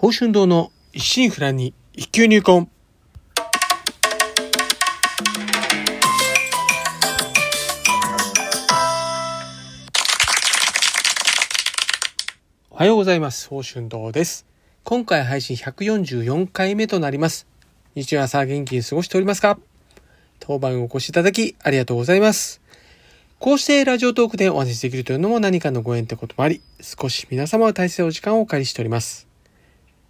宝春堂の一心不乱に一級入魂。おはようございます。宝春堂です。今回配信144回目となります。日曜朝元気に過ごしておりますか？当番お越しいただきありがとうございます。こうしてラジオトークでお話しできるというのも何かのご縁ってこともあり、少し皆様は大切なお時間をお借りしております。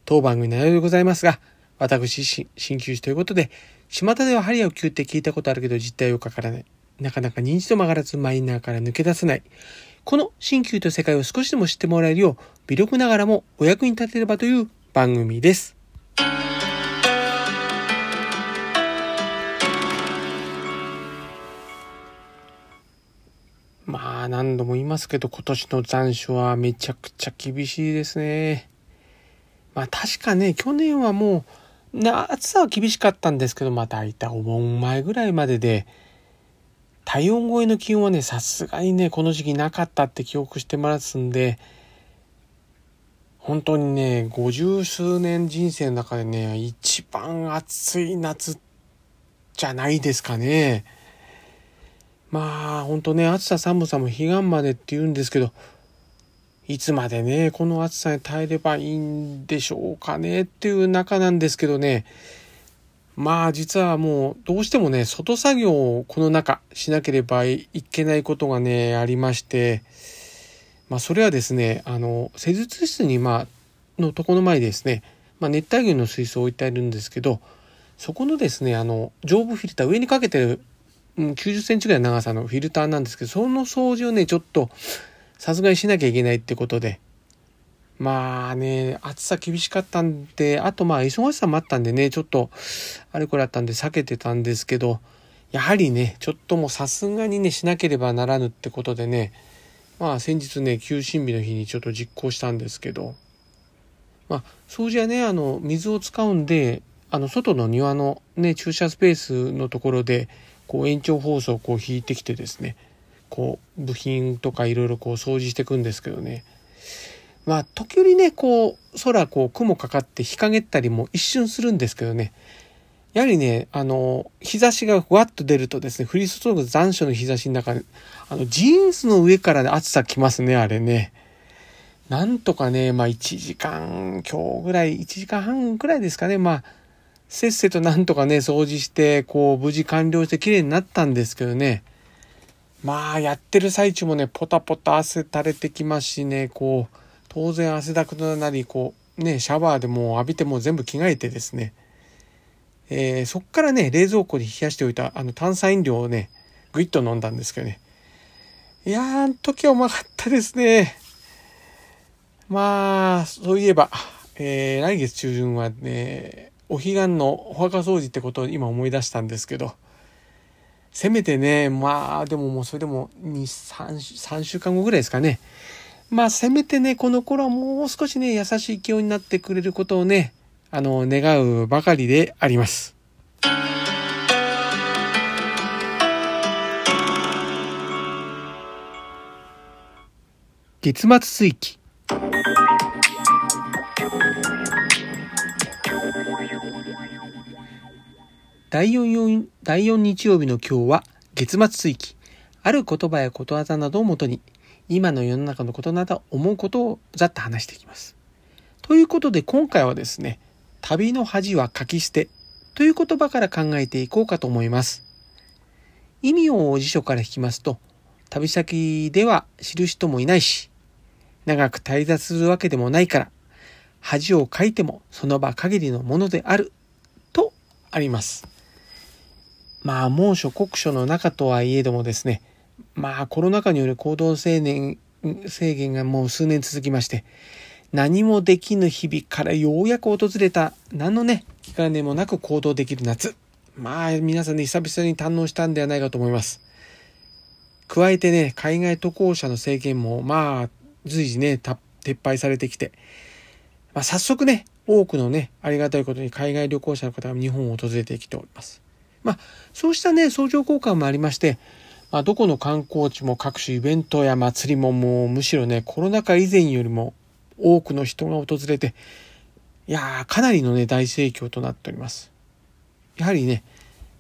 当番組の内容でございますが、私、鍼灸師ということで、巷では針を灸って聞いたことあるけど実態をかからない。なかなか認知度曲がらずマイナーから抜け出せない。この鍼灸と世界を少しでも知ってもらえるよう、微力ながらもお役に立てればという番組です。まあ何度も言いますけど今年の残暑はめちゃくちゃ厳しいですね。まあ確かね、去年はもう、な暑さは厳しかったんですけど、まあ大体お盆前ぐらいまでで、体温超えの気温はね、さすがにね、この時期なかったって記憶してますんで、本当にね、五十数年人生の中でね、一番暑い夏じゃないですかね。まあ、本当ね、暑さ寒さも彼岸までって言うんですけど、いつまでね、この暑さに耐えればいいんでしょうかねっていう中なんですけどね、まあ実はもうどうしてもね、外作業をこの中しなければいけないことがね、ありまして、まあそれはですね、あの、施術室にまあ、のとこの前にですね、まあ熱帯魚の水槽を置いてあるんですけど、そこのですね、あの、上部フィルター、上にかけてる、うん、90センチぐらいの長さのフィルターなんですけど、その掃除をね、ちょっと、さすがにしなきゃいけないってことで、まあね、暑さ厳しかったんで、あとまあ忙しさもあったんでね、ちょっと、あれこれあったんで避けてたんですけど、やはりね、ちょっともうさすがにね、しなければならぬってことでね、まあ先日ね、休診日の日にちょっと実行したんですけど、まあ掃除はね、あの、水を使うんで、あの、外の庭のね、駐車スペースのところで、こう延長ホースをこう引いてきてですね、こう部品とかいろいろこう掃除していくんですけどね。まあ時折ね、こう空こう雲かかって日陰ったりも一瞬するんですけどね。やはりね、あの、日差しがふわっと出るとですね、降り注ぐ残暑の日差しの中で、あの、ジーンズの上からね、暑さきますね、あれね。なんとかね、まあ1時間、今日ぐらい、1時間半ぐらいですかね、まあ、せっせとなんとかね、掃除して、こう、無事完了して綺麗になったんですけどね。まあ、やってる最中もね、ポタポタ汗垂れてきますしね、こう、当然汗だくとなり、こう、ね、シャワーでも浴びても全部着替えてですね、えー、そっからね、冷蔵庫で冷やしておいた、あの、炭酸飲料をね、ぐいっと飲んだんですけどね。いやー、あの時はうまかったですね。まあ、そういえば、えー、来月中旬はね、お彼岸のお墓掃除ってことを今思い出したんですけど、せめてね、まあ、でももうそれでも2、3、3週間後ぐらいですかね。まあ、せめてね、この頃はもう少しね、優しい気温になってくれることをね、あの、願うばかりであります。月末追記。第 4, 第4日曜日の今日は月末追記。ある言葉やことわざなどをもとに、今の世の中のことなど思うことをざっと話していきます。ということで今回はですね、旅の恥は書き捨てという言葉から考えていこうかと思います。意味を辞書から引きますと、旅先では知る人もいないし、長く滞在するわけでもないから、恥をかいてもその場限りのものであるとあります。まあ猛暑酷暑の中とはいえどもですね、まあコロナ禍による行動制限制限がもう数年続きまして、何もできぬ日々からようやく訪れた何のね、気兼ねもなく行動できる夏。まあ皆さんね、久々に堪能したんではないかと思います。加えてね、海外渡航者の制限もまあ随時ね、撤廃されてきて、まあ、早速ね、多くのね、ありがたいことに海外旅行者の方が日本を訪れてきております。まあ、そうしたね、相乗効果もありまして、まあ、どこの観光地も各種イベントや祭りももうむしろね、コロナ禍以前よりも多くの人が訪れて、いや、かなりのね、大盛況となっております。やはりね、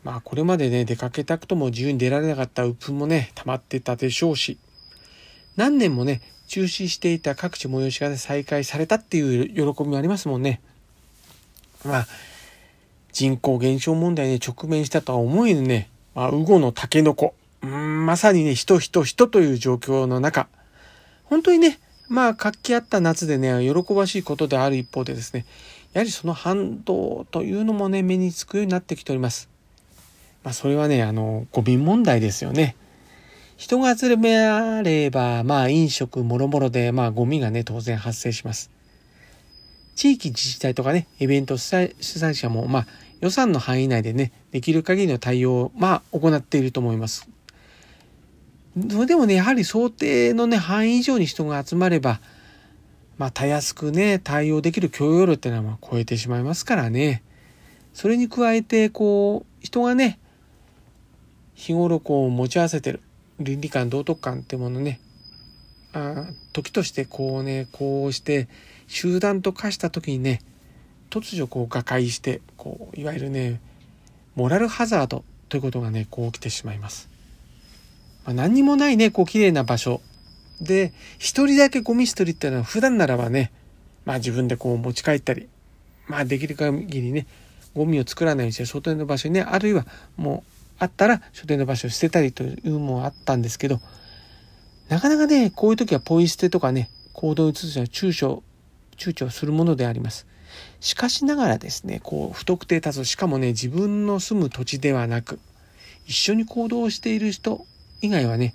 まあこれまでね、出かけたくとも自由に出られなかった鬱憤もね、溜まってたでしょうし、何年もね、中止していた各地催しが、ね、再開されたっていう喜びもありますもんね。まあ、人口減少問題に直面したとは思えぬね、まあ、ウゴのタケノコ。うん、まさにね、人人人という状況の中、本当にね、まあ、活気あった夏でね、喜ばしいことである一方でですね、やはりその反動というのもね、目につくようになってきております。まあ、それはね、あの、ゴミ問題ですよね。人が集めれば、まあ、飲食もろもろで、まあ、ゴミがね、当然発生します。地域自治体とかね、イベント主催者も、まあ、予算の範囲内でね、できる限りの対応を、まあ、行っていると思います。それでもね、やはり想定のね、範囲以上に人が集まれば、まあ、たやすくね、対応できる許容量っていうのは超えてしまいますからね。それに加えて、こう、人がね、日頃こう持ち合わせてる倫理観、道徳観ってものね、あ時としてこうね、こうして集団と化した時にね、突如こう瓦解して、こう、いわゆるね、モラルハザードということがね、こう起きてしまいます。まあ、何にもないね、こう綺麗な場所で、一人だけゴミ捨てりっていうのは普段ならばね、まあ自分でこう持ち帰ったり、まあできる限りね、ゴミを作らないようにして外の場所にね、あるいはもうあったら書店の場所を捨てたりというのもあったんですけど、なかなかね、こういう時はポイ捨てとかね、行動に移すには躊躇、躊躇するものであります。しかしながらですね、こう、不特定多数、しかもね、自分の住む土地ではなく、一緒に行動している人以外はね、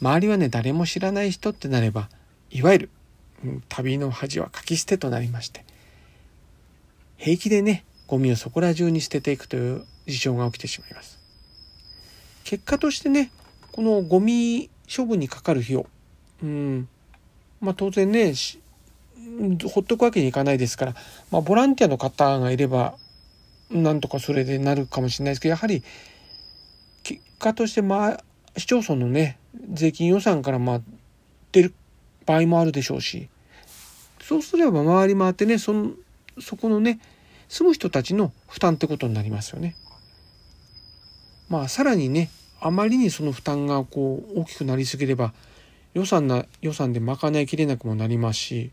周りはね、誰も知らない人ってなれば、いわゆる、うん、旅の恥は書き捨てとなりまして、平気でね、ゴミをそこら中に捨てていくという事象が起きてしまいます。結果としてね、このゴミ処分にかかる費用、うん、まあ当然ね、ほっとくわけにいかないですから、まあボランティアの方がいれば、なんとかそれでなるかもしれないですけど、やはり、結果として、まあ、市町村のね、税金予算からまあ出る場合もあるでしょうし、そうすれば回り回ってね、その、そこのね、住む人たちの負担ってことになりますよね。まあさらにねあまりにその負担がこう大きくなりすぎれば予算な予算で賄いきれなくもなりますし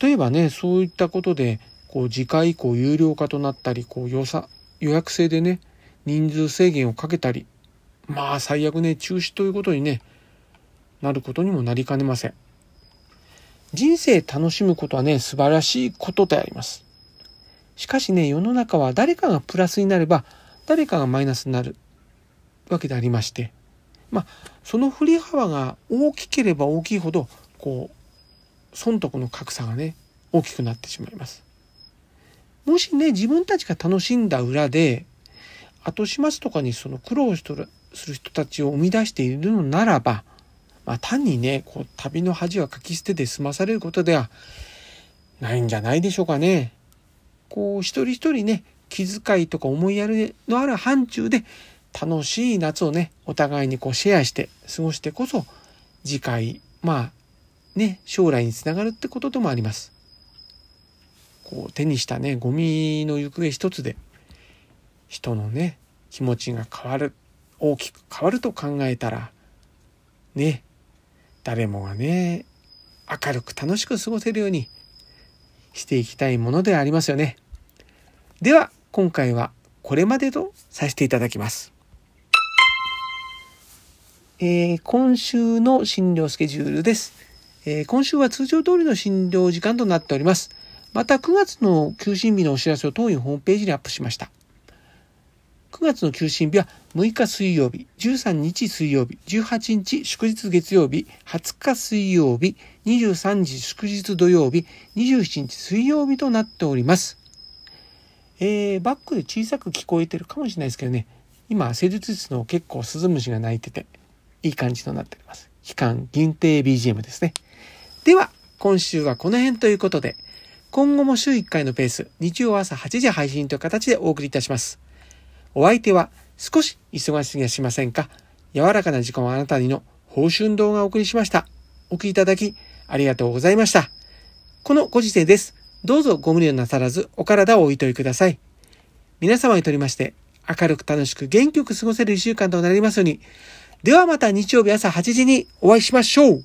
例えばねそういったことでこう次回以降有料化となったりこう予算予約制でね人数制限をかけたりまあ最悪ね中止ということにねなることにもなりかねません。人生楽しむことはね素晴らしいことであります。しかしね世の中は誰かがプラスになれば誰かがマイナスになるわけでありましてまあその振り幅が大きければ大きいほどこう損得の格差がね大きくなってしまいます。もしね自分たちが楽しんだ裏で後始末とかにその苦労しとるする人たちを生み出しているのならば、まあ、単にねこう旅の恥はかき捨てで済まされることではないんじゃないでしょうかね。こう一人一人ね気遣いとか思いやりのある範疇で楽しい夏をね、お互いにこうシェアして過ごしてこそ、次回、まあ、ね、将来につながるってことでもあります。こう手にしたね、ゴミの行方一つで、人のね、気持ちが変わる、大きく変わると考えたら、ね、誰もがね、明るく楽しく過ごせるようにしていきたいものでありますよね。では、今回はこれまでとさせていただきます。えー、今週の診療スケジュールです、えー、今週は通常通りの診療時間となっております。また9月の休診日のお知らせを当院ホームページにアップしました。9月の休診日は6日水曜日、13日水曜日、18日祝日月曜日、20日水曜日、23日祝日土曜日、27日水曜日となっております。えー、バックで小さく聞こえてるかもしれないですけどね、今、施術室の結構スズムシが鳴いてて、いい感じとなっております。期間限定 BGM ですね。では、今週はこの辺ということで、今後も週1回のペース、日曜朝8時配信という形でお送りいたします。お相手は少し忙しすぎやしませんか柔らかな時間をあなたにの報春動画をお送りしました。お聴きいただきありがとうございました。このご時世です。どうぞご無理をなさらずお体をおいといください。皆様にとりまして、明るく楽しく元気よく過ごせる一週間となりますように。ではまた日曜日朝8時にお会いしましょう